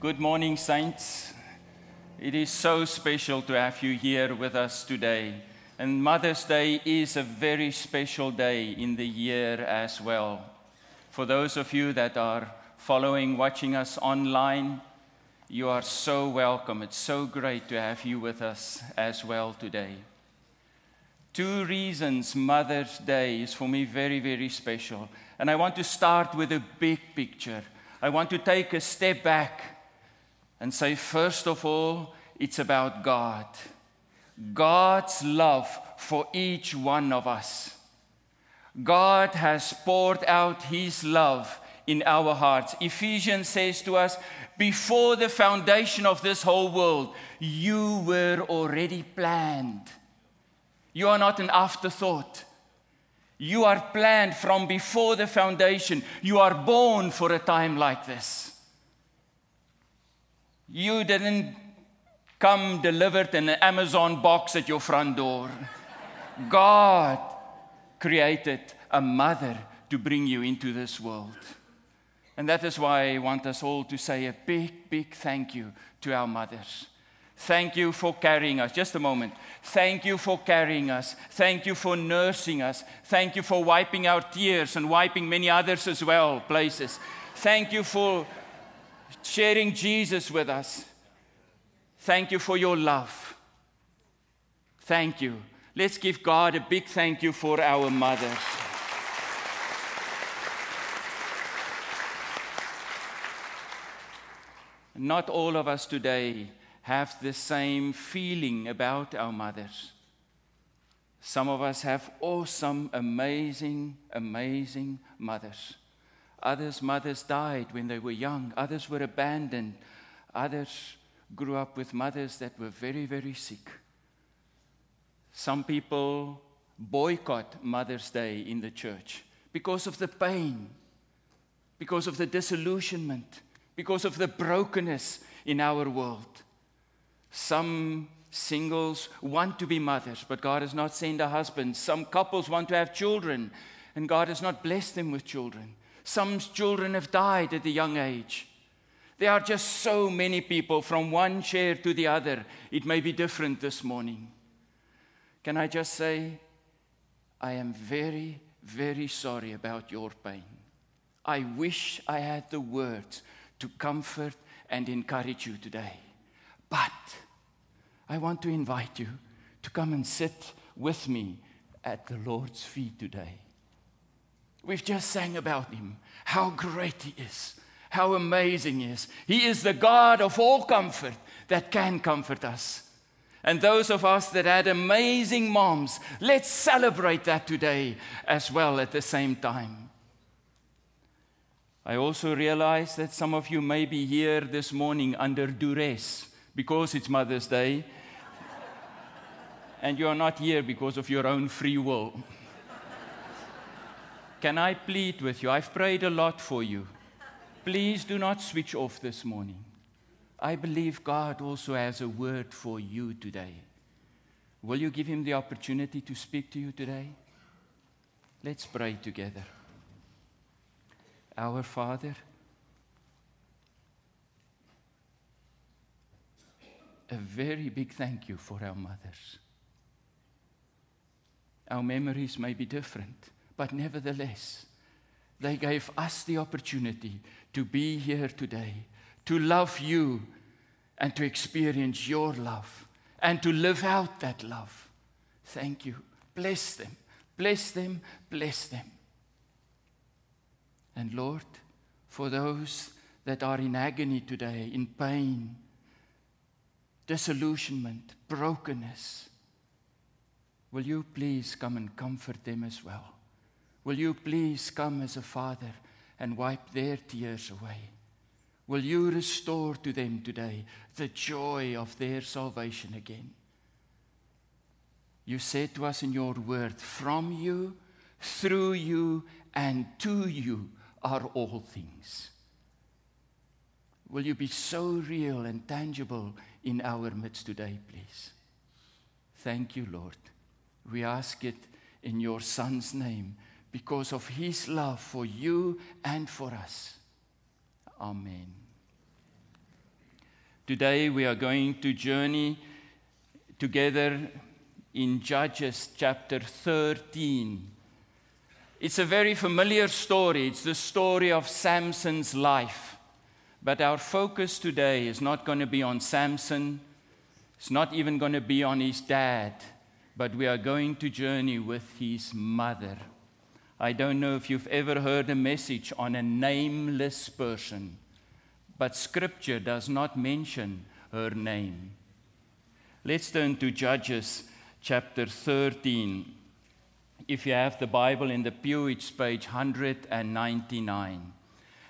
Good morning, Saints. It is so special to have you here with us today. And Mother's Day is a very special day in the year as well. For those of you that are following, watching us online, you are so welcome. It's so great to have you with us as well today. Two reasons Mother's Day is for me very, very special. And I want to start with a big picture. I want to take a step back and say, first of all, it's about God. God's love for each one of us. God has poured out His love in our hearts. Ephesians says to us, before the foundation of this whole world, you were already planned. You are not an afterthought. You are planned from before the foundation. You are born for a time like this. You didn't come delivered in an Amazon box at your front door. God created a mother to bring you into this world. And that is why I want us all to say a big, big thank you to our mothers. Thank you for carrying us. Just a moment. Thank you for carrying us. Thank you for nursing us. Thank you for wiping our tears and wiping many others as well, places. Thank you for sharing Jesus with us. Thank you for your love. Thank you. Let's give God a big thank you for our mothers. Not all of us today have the same feeling about our mothers. Some of us have awesome, amazing, amazing mothers. Others' mothers died when they were young. Others were abandoned. Others grew up with mothers that were very, very sick. Some people boycott Mother's Day in the church because of the pain, because of the disillusionment, because of the brokenness in our world. Some singles want to be mothers, but God has not sent a husband. Some couples want to have children, and God has not blessed them with children. Some children have died at a young age. There are just so many people from one chair to the other. It may be different this morning. Can I just say, I am very, very sorry about your pain. I wish I had the words to comfort and encourage you today. But I want to invite you to come and sit with me at the Lord's feet today. We've just sang about him, how great he is, how amazing he is. He is the God of all comfort that can comfort us. And those of us that had amazing moms, let's celebrate that today as well at the same time. I also realize that some of you may be here this morning under duress because it's Mother's Day, and you are not here because of your own free will. Can I plead with you? I've prayed a lot for you. Please do not switch off this morning. I believe God also has a word for you today. Will you give Him the opportunity to speak to you today? Let's pray together. Our Father, a very big thank you for our mothers. Our memories may be different, but nevertheless, they gave us the opportunity to be here today, to love you, and to experience your love, and to live out that love. Thank you. Bless them, bless them, bless them. And Lord, for those that are in agony today, in pain, disillusionment, brokenness, will you please come and comfort them as well? Will you please come as a father and wipe their tears away? Will you restore to them today the joy of their salvation again? You said to us in your word, from you, through you, and to you are all things. Will you be so real and tangible in our midst today, please? Thank you, Lord. We ask it in your Son's name because of his love for you and for us. Amen. Today we are going to journey together in Judges chapter 13. It's a very familiar story. It's the story of Samson's life. But our focus today is not going to be on Samson. It's not even going to be on his dad. But we are going to journey with his mother. I don't know if you've ever heard a message on a nameless person, but scripture does not mention her name. Let's turn to Judges chapter 13 if you have the Bible in the pew, it's page 199.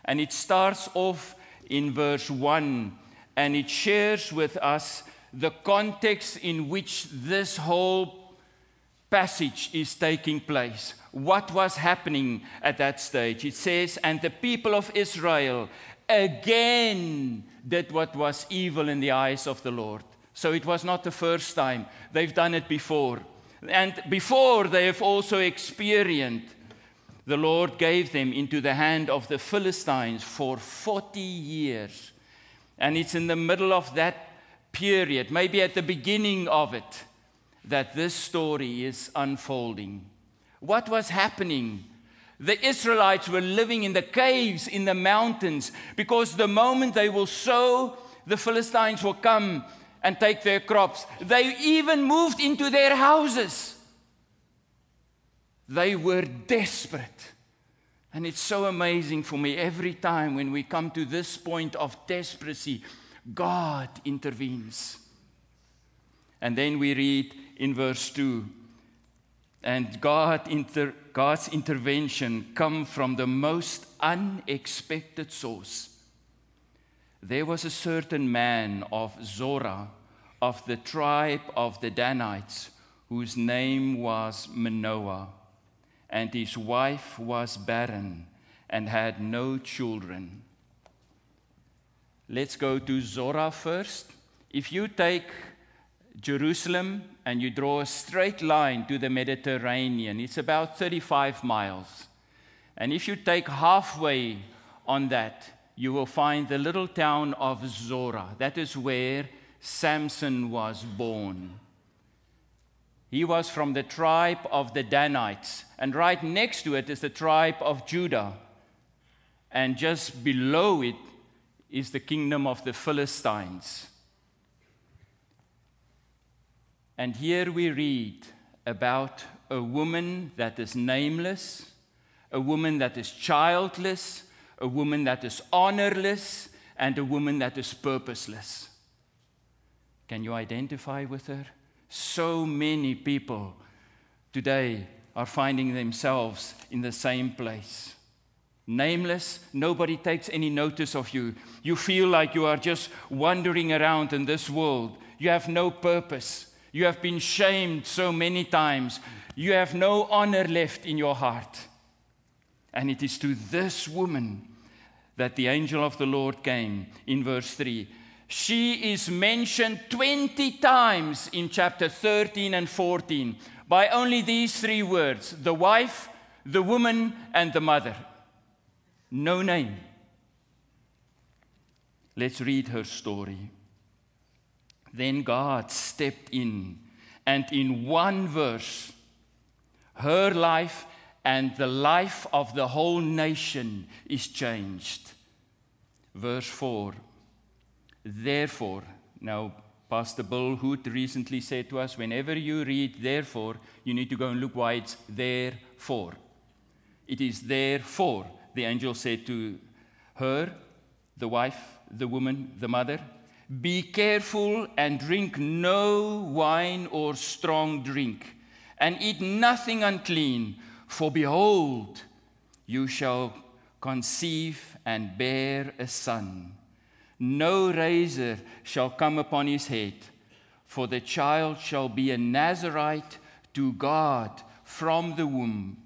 And it starts off in verse 1 and it shares with us the context in which this whole passage is taking place. What was happening at that stage? It says, And the people of Israel again did what was evil in the eyes of the Lord. So it was not the first time, they've done it before. And before they have also experienced, the Lord gave them into the hand of the Philistines for 40 years. And it's in the middle of that period, maybe at the beginning of it, that this story is unfolding. What was happening? The Israelites were living in the caves, in the mountains, because the moment they will sow, the Philistines will come and take their crops. They even moved into their houses. They were desperate. And it's so amazing for me every time when we come to this point of desperacy, God intervenes. And then we read in verse 2 and God inter, God's intervention come from the most unexpected source. There was a certain man of Zorah, of the tribe of the Danites, whose name was Manoah, and his wife was barren and had no children. Let's go to Zorah first. If you take Jerusalem and you draw a straight line to the Mediterranean, it's about 35 miles. And if you take halfway on that, you will find the little town of Zorah. That is where Samson was born. He was from the tribe of the Danites, and right next to it is the tribe of Judah. And just below it is the kingdom of the Philistines. And here we read about a woman that is nameless, a woman that is childless, a woman that is honorless, and a woman that is purposeless. Can you identify with her? So many people today are finding themselves in the same place. Nameless, nobody takes any notice of you. You feel like you are just wandering around in this world. You have no purpose. You have been shamed so many times. You have no honor left in your heart. And it is to this woman that the angel of the Lord came in verse 3. She is mentioned 20 times in chapter 13 and 14 by only these three words the wife, the woman, and the mother. No name. Let's read her story. Then God stepped in, and in one verse, her life and the life of the whole nation is changed. Verse 4 Therefore, now, Pastor Bill Hood recently said to us whenever you read therefore, you need to go and look why it's therefore. It is therefore, the angel said to her, the wife, the woman, the mother, be careful and drink no wine or strong drink, and eat nothing unclean for behold, you shall conceive and bear a son. No razor shall come upon his head, for the child shall be a Nazarite to God from the womb,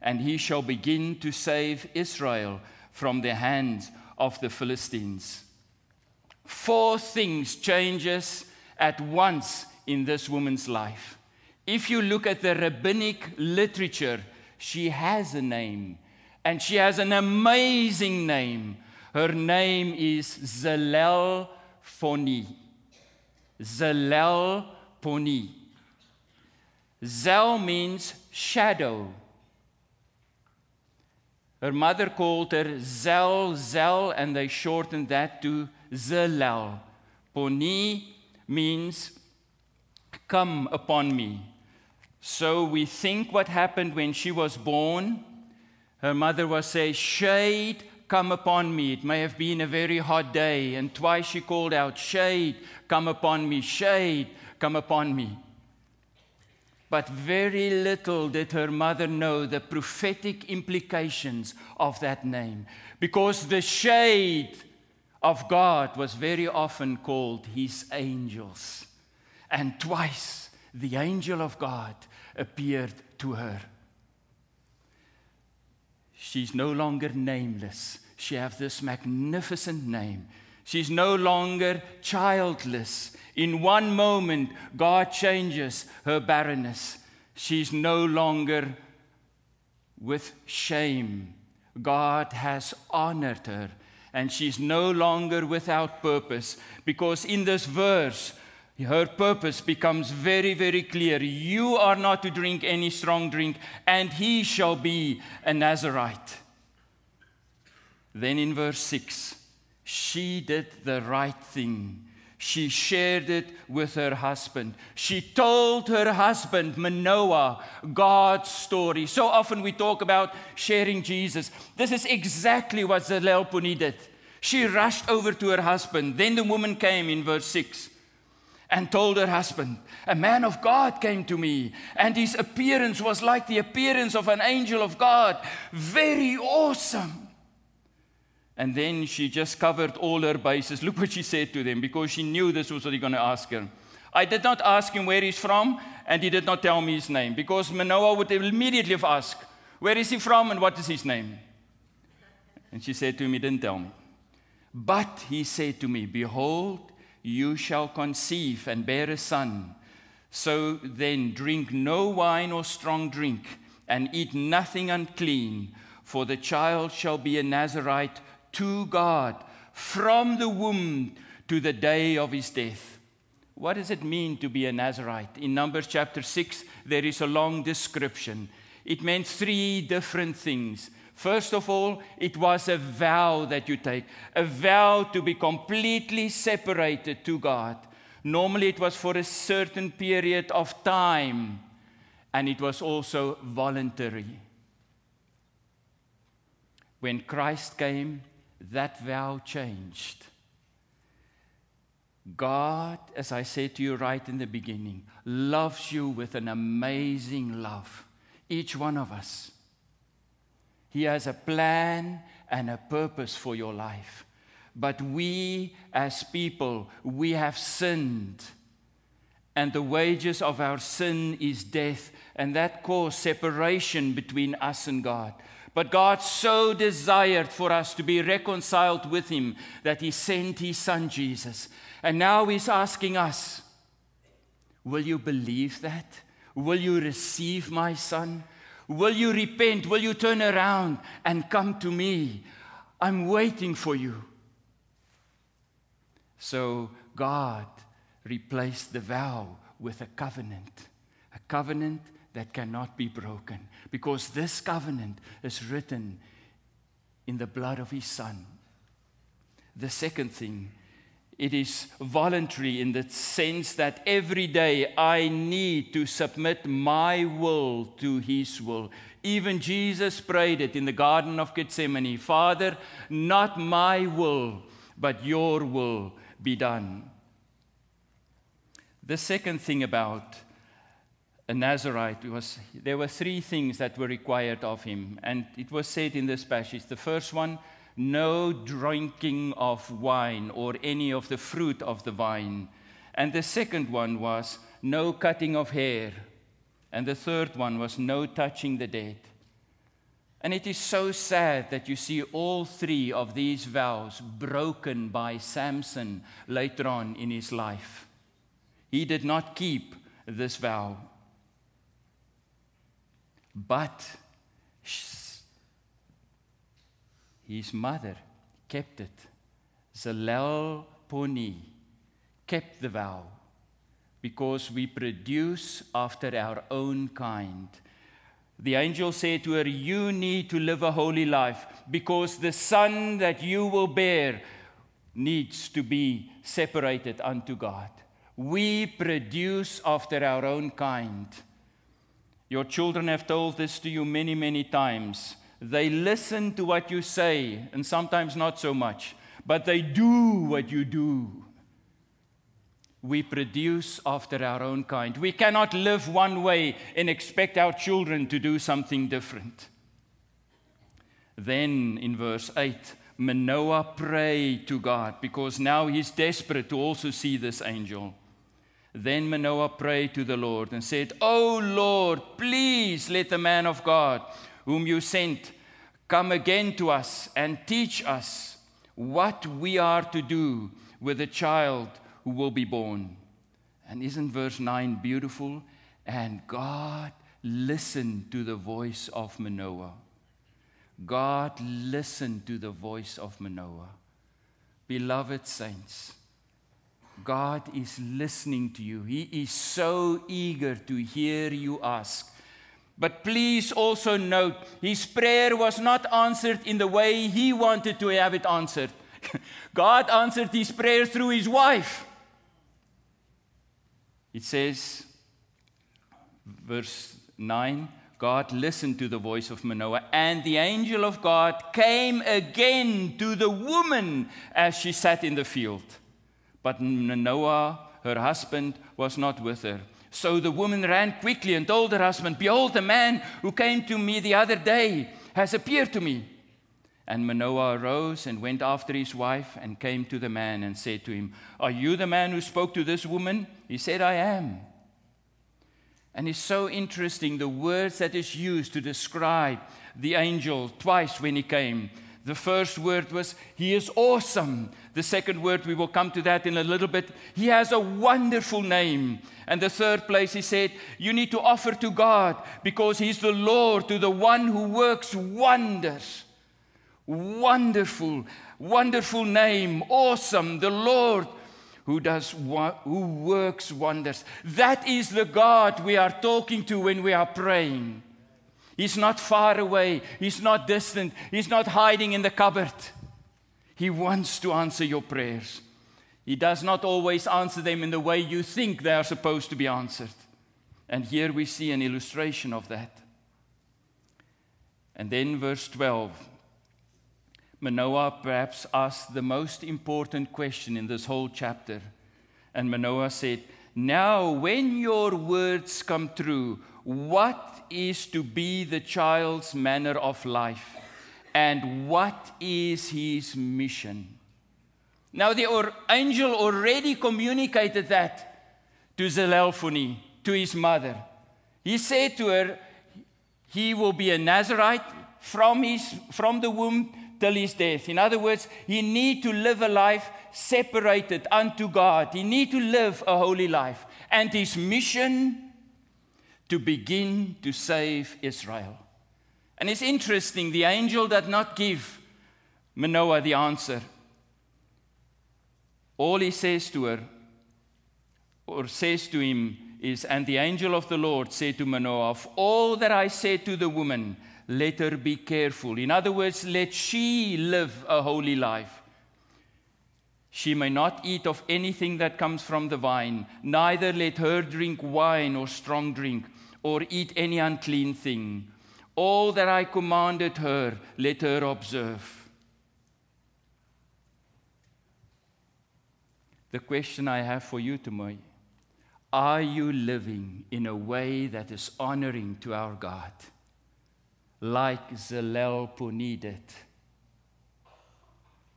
and he shall begin to save Israel from the hands of the Philistines. Four things changes at once in this woman's life. If you look at the rabbinic literature, she has a name, and she has an amazing name. Her name is Zalel Poni. Zalel Poni. Zel means shadow. Her mother called her Zel, Zel, and they shortened that to Zalel. Poni means come upon me. So we think what happened when she was born. Her mother was saying, Shade, come upon me. It may have been a very hot day. And twice she called out, Shade, come upon me. Shade, come upon me. But very little did her mother know the prophetic implications of that name. Because the shade of God was very often called his angels. And twice the angel of God appeared to her. She's no longer nameless. She has this magnificent name. She's no longer childless. In one moment, God changes her barrenness. She's no longer with shame. God has honored her, and she's no longer without purpose. Because in this verse, her purpose becomes very, very clear. You are not to drink any strong drink, and he shall be a Nazarite. Then in verse 6, she did the right thing. She shared it with her husband. She told her husband, Manoah, God's story. So often we talk about sharing Jesus. This is exactly what Zalel Poni did. She rushed over to her husband. Then the woman came in verse 6 and told her husband, A man of God came to me, and his appearance was like the appearance of an angel of God. Very awesome. And then she just covered all her bases. Look what she said to them because she knew this was what he's going to ask her. I did not ask him where he's from, and he did not tell me his name because Manoah would immediately have asked, Where is he from and what is his name? And she said to him, He didn't tell me. But he said to me, Behold, you shall conceive and bear a son. So then, drink no wine or strong drink, and eat nothing unclean, for the child shall be a Nazarite to God from the womb to the day of his death. What does it mean to be a Nazarite? In Numbers chapter 6, there is a long description. It meant three different things. First of all, it was a vow that you take, a vow to be completely separated to God. Normally, it was for a certain period of time, and it was also voluntary. When Christ came, that vow changed. God, as I said to you right in the beginning, loves you with an amazing love, each one of us. He has a plan and a purpose for your life. But we, as people, we have sinned. And the wages of our sin is death. And that caused separation between us and God. But God so desired for us to be reconciled with Him that He sent His Son Jesus. And now He's asking us Will you believe that? Will you receive my Son? Will you repent? Will you turn around and come to me? I'm waiting for you. So God replaced the vow with a covenant, a covenant that cannot be broken, because this covenant is written in the blood of His Son. The second thing it is voluntary in the sense that every day I need to submit my will to His will. Even Jesus prayed it in the Garden of Gethsemane Father, not my will, but your will be done. The second thing about a Nazarite was there were three things that were required of him, and it was said in this passage. The first one, no drinking of wine or any of the fruit of the vine. And the second one was no cutting of hair. And the third one was no touching the dead. And it is so sad that you see all three of these vows broken by Samson later on in his life. He did not keep this vow. But his mother kept it. Zalel Poni kept the vow because we produce after our own kind. The angel said to her, You need to live a holy life because the son that you will bear needs to be separated unto God. We produce after our own kind. Your children have told this to you many, many times. They listen to what you say, and sometimes not so much, but they do what you do we produce after our own kind. We cannot live one way and expect our children to do something different. Then in verse 8, Manoah prayed to God because now he's desperate to also see this angel. Then Manoah prayed to the Lord and said, Oh Lord, please let the man of God whom you sent come again to us and teach us what we are to do with the child who will be born. And isn't verse 9 beautiful? And God listened to the voice of Manoah. God listened to the voice of Manoah. Beloved saints, God is listening to you. He is so eager to hear you ask. But please also note, his prayer was not answered in the way he wanted to have it answered. God answered his prayer through his wife. It says, verse 9 God listened to the voice of Manoah, and the angel of God came again to the woman as she sat in the field. But Manoah, her husband, was not with her. So the woman ran quickly and told her husband, Behold, the man who came to me the other day has appeared to me. And Manoah arose and went after his wife and came to the man and said to him, Are you the man who spoke to this woman? He said, I am. And it's so interesting the words that is used to describe the angel twice when he came. The first word was, He is awesome. The second word, we will come to that in a little bit. He has a wonderful name. And the third place, he said, You need to offer to God because He's the Lord, to the one who works wonders. Wonderful, wonderful name, awesome, the Lord who does who works wonders. That is the God we are talking to when we are praying. He's not far away, he's not distant, he's not hiding in the cupboard. He wants to answer your prayers. He does not always answer them in the way you think they are supposed to be answered. And here we see an illustration of that. And then verse 12 Manoah perhaps asked the most important question in this whole chapter. And Manoah said, Now, when your words come true, what is to be the child's manner of life? And what is his mission? Now, the angel already communicated that to Zelalphoni, to his mother. He said to her, He will be a Nazarite from, his, from the womb till his death. In other words, he need to live a life separated unto God. He need to live a holy life. And his mission to begin to save Israel. And it's interesting, the angel did not give Manoah the answer. All he says to her, or says to him, is, And the angel of the Lord said to Manoah, Of all that I said to the woman, let her be careful. In other words, let she live a holy life. She may not eat of anything that comes from the vine, neither let her drink wine or strong drink, or eat any unclean thing. All that I commanded her, let her observe. The question I have for you tonight are you living in a way that is honoring to our God? like Zelalponid did.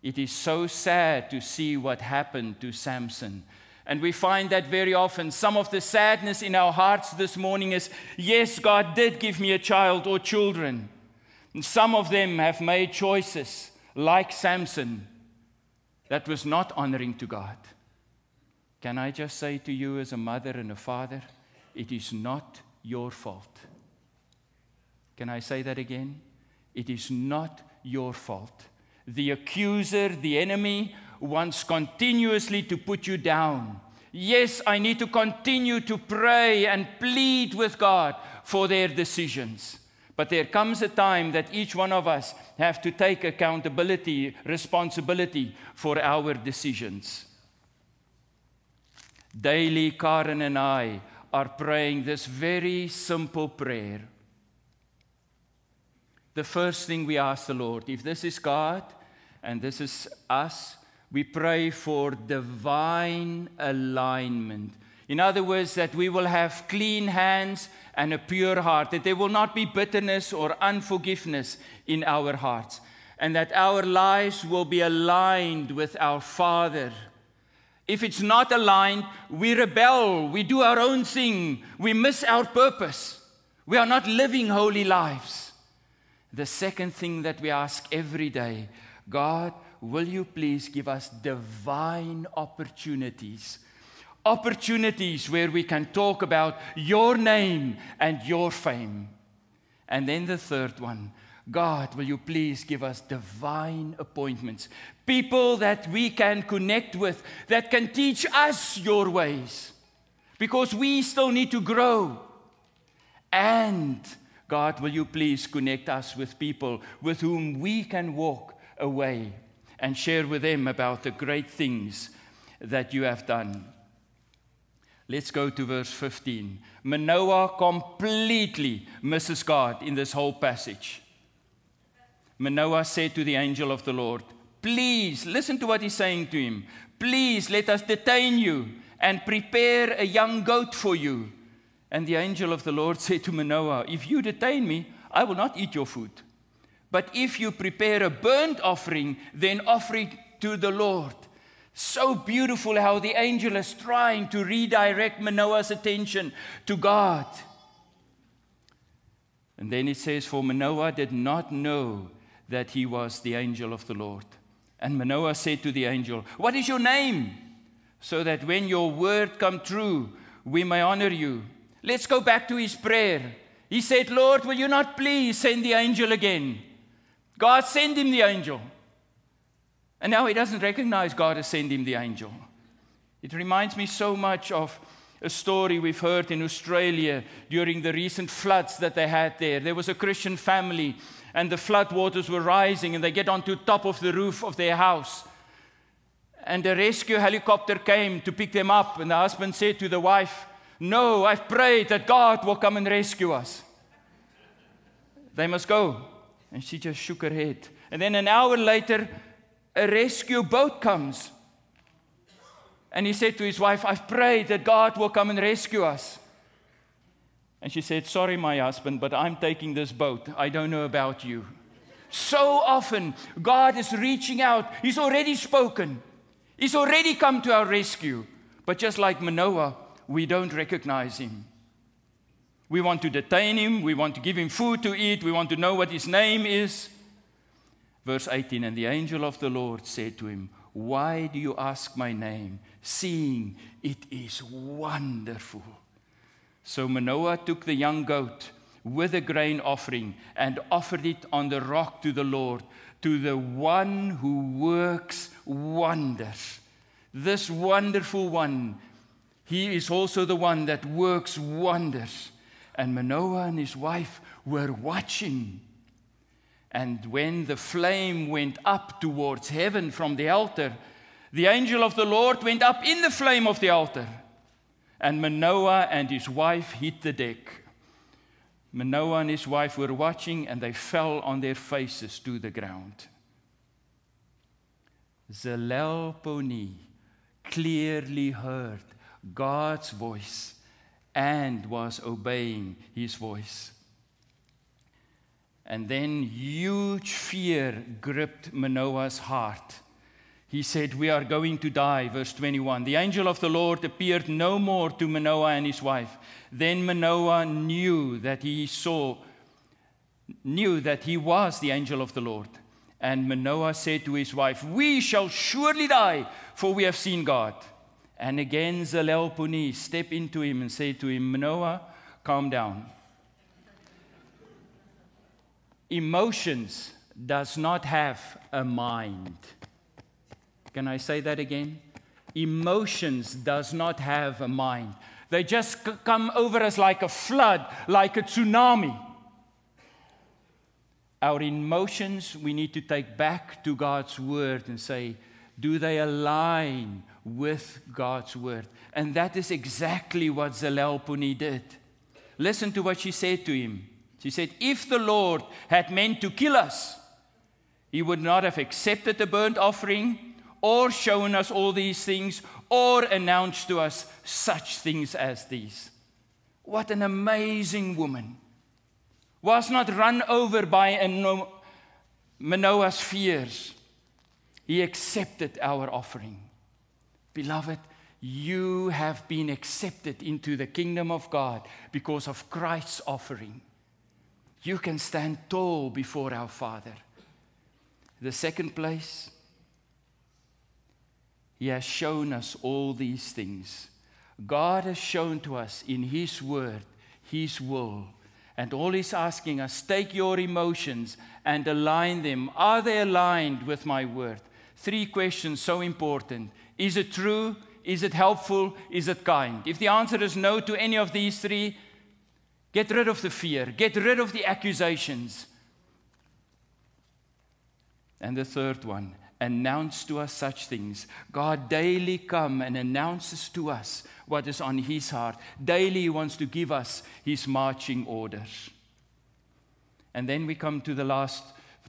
It is so sad to see what happened to Samson. And we find that very often. Some of the sadness in our hearts this morning is yes, God did give me a child or children. And some of them have made choices like Samson that was not honoring to God. Can I just say to you, as a mother and a father, it is not your fault. Can I say that again? It is not your fault. The accuser, the enemy, wants continuously to put you down. Yes, I need to continue to pray and plead with God for their decisions. But there comes a time that each one of us have to take accountability, responsibility for our decisions. Daily, Karen and I are praying this very simple prayer. The first thing we ask the Lord, if this is God and this is us, we pray for divine alignment. In other words, that we will have clean hands and a pure heart, that there will not be bitterness or unforgiveness in our hearts, and that our lives will be aligned with our Father. If it's not aligned, we rebel, we do our own thing, we miss our purpose. We are not living holy lives. The second thing that we ask every day God, will you please give us divine opportunities? Opportunities where we can talk about your name and your fame. And then the third one God, will you please give us divine appointments? People that we can connect with, that can teach us your ways. Because we still need to grow. And God, will you please connect us with people with whom we can walk away and share with them about the great things that you have done. Let's go to verse 15. Manoah completely misses God in this whole passage. Manoah said to the angel of the Lord, Please, listen to what he's saying to him. Please let us detain you and prepare a young goat for you. And the angel of the Lord said to Manoah, If you detain me, I will not eat your food. But if you prepare a burnt offering, then offer it to the Lord. So beautiful how the angel is trying to redirect Manoah's attention to God. And then it says, For Manoah did not know that he was the angel of the Lord. And Manoah said to the angel, What is your name? So that when your word come true, we may honor you. Let's go back to his prayer. He said, Lord, will you not please send the angel again? God sent him the angel. And now he doesn't recognize God has sent him the angel. It reminds me so much of a story we've heard in Australia during the recent floods that they had there. There was a Christian family, and the flood waters were rising, and they get onto top of the roof of their house. And a rescue helicopter came to pick them up, and the husband said to the wife, No, I've prayed that God will come and rescue us. They must go. And she just shook her head. And then an hour later, a rescue boat comes. And he said to his wife, I've prayed that God will come and rescue us. And she said, Sorry, my husband, but I'm taking this boat. I don't know about you. So often, God is reaching out. He's already spoken, He's already come to our rescue. But just like Manoah, we don't recognize Him. We want to detain him. We want to give him food to eat. We want to know what his name is. Verse 18 And the angel of the Lord said to him, Why do you ask my name, seeing it is wonderful? So Manoah took the young goat with a grain offering and offered it on the rock to the Lord, to the one who works wonders. This wonderful one, he is also the one that works wonders and Manoah and his wife were watching. And when the flame went up towards heaven from the altar, the angel of the Lord went up in the flame of the altar. And Manoah and his wife hit the deck. Manoah and his wife were watching and they fell on their faces to the ground. Zelalponyi clearly heard God's voice and was obeying his voice. And then huge fear gripped Manoah's heart. He said, We are going to die. Verse 21. The angel of the Lord appeared no more to Manoah and his wife. Then Manoah knew that he saw, knew that he was the angel of the Lord. And Manoah said to his wife, We shall surely die, for we have seen God. And again, Zelalponi stepped into him and said to him, Manoah, calm down. Emotions does not have a mind. Can I say that again? Emotions does not have a mind. They just c- come over us like a flood, like a tsunami. Our emotions we need to take back to God's word and say, do they align with God's word? And that is exactly what Zelalpuni did. Listen to what she said to him. She said, If the Lord had meant to kill us, he would not have accepted the burnt offering or shown us all these things or announced to us such things as these. What an amazing woman. Was not run over by Manoah's fears. He accepted our offering. Beloved, you have been accepted into the kingdom of God because of Christ's offering. You can stand tall before our Father. The second place, He has shown us all these things. God has shown to us in His Word, His will. And all He's asking us, take your emotions and align them. Are they aligned with my Word? Three questions so important. Is it true? Is it helpful? Is it kind? If the answer is no to any of these three, get rid of the fear, get rid of the accusations. And the third one, announce to us such things. God daily come and announces to us what is on his heart. Daily he wants to give us his marching orders. And then we come to the last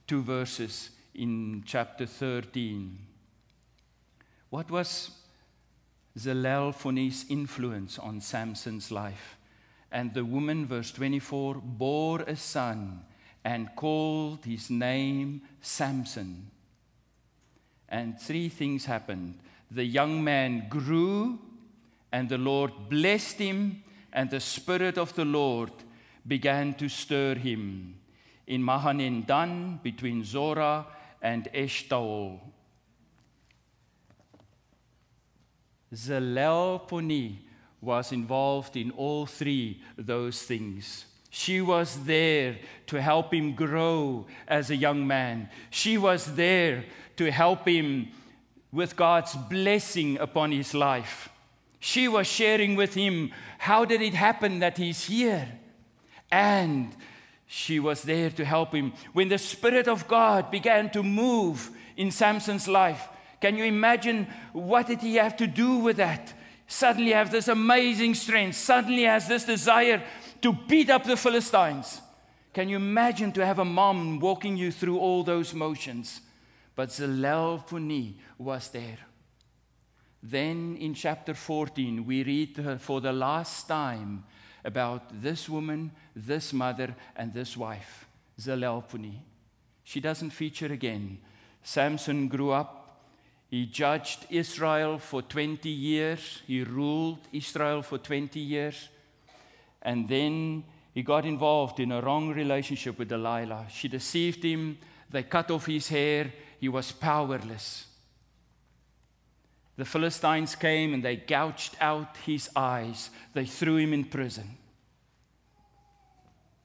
two verses in chapter 13. What was Zelalponi's influence on Samson's life? And the woman, verse 24, bore a son and called his name Samson. And three things happened. The young man grew, and the Lord blessed him, and the Spirit of the Lord began to stir him. In Mahaneh Dan, between Zorah and Eshtaol. Zelalponi was involved in all three those things. She was there to help him grow as a young man. She was there to help him with God's blessing upon his life. She was sharing with him how did it happen that he's here? And she was there to help him. When the Spirit of God began to move in Samson's life, can you imagine what did he have to do with that? Suddenly have this amazing strength, suddenly has this desire to beat up the Philistines. Can you imagine to have a mom walking you through all those motions? But Zelalponi was there. Then in chapter 14, we read for the last time about this woman, this mother, and this wife, Zelalponi. She doesn't feature again. Samson grew up. He judged Israel for 20 years. He ruled Israel for 20 years. And then he got involved in a wrong relationship with Delilah. She deceived him. They cut off his hair. He was powerless. The Philistines came and they gouged out his eyes. They threw him in prison.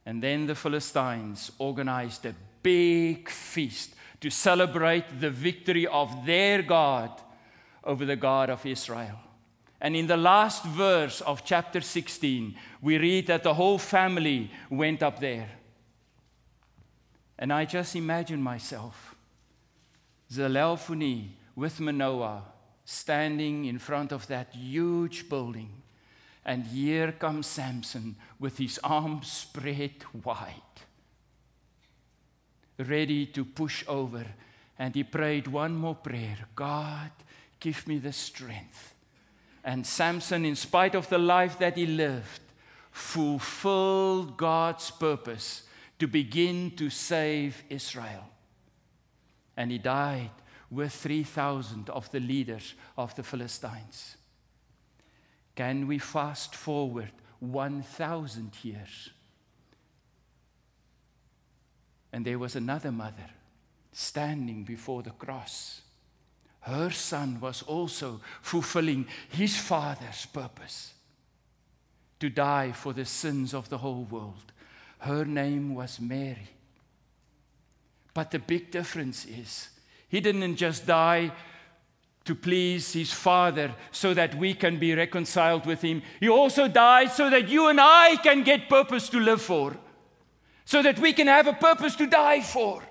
And then the Philistines organized a big feast to celebrate the victory of their God over the God of Israel. And in the last verse of chapter 16, we read that the whole family went up there. And I just imagine myself, Zelalponi with Manoah, standing in front of that huge building. And here comes Samson with his arms spread wide, ready to push over. And he prayed one more prayer God, give me the strength. And Samson, in spite of the life that he lived, fulfilled God's purpose to begin to save Israel. And he died with 3,000 of the leaders of the Philistines. Can we fast forward 1,000 years? And there was another mother standing before the cross. Her son was also fulfilling his father's purpose to die for the sins of the whole world. Her name was Mary. But the big difference is he didn't just die to please his Father so that we can be reconciled with him. He also died so that you and I can get purpose to live for, so that we can have a purpose to die for.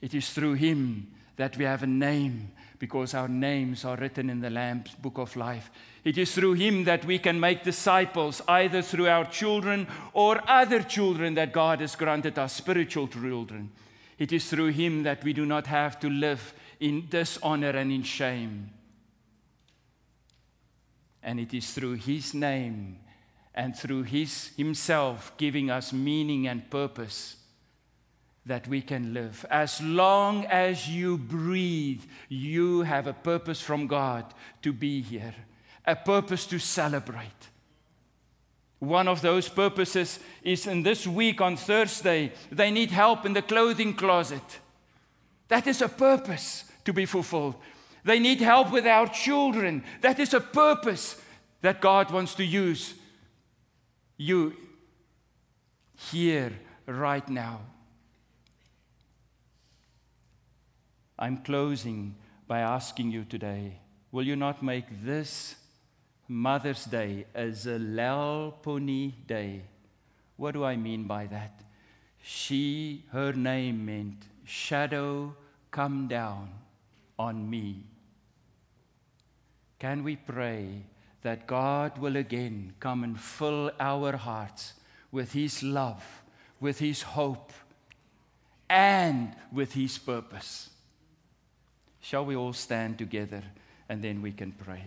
It is through him that we have a name because our names are written in the Lamb's book of life. It is through him that we can make disciples, either through our children or other children that God has granted us, spiritual children. It is through him that we do not have to live in dishonor and in shame. And it is through his name and through his himself giving us meaning and purpose that we can live. As long as you breathe, you have a purpose from God to be here, a purpose to celebrate. One of those purposes is in this week on Thursday, they need help in the clothing closet. That is a purpose to be fulfilled. They need help with our children. That is a purpose that God wants to use you here, right now. I'm closing by asking you today will you not make this Mother's Day as a Zelalponi Day? What do I mean by that? She, her name meant shadow come down on me. Can we pray that God will again come and fill our hearts with His love, with His hope, and with His purpose? Shall we all stand together and then we can pray?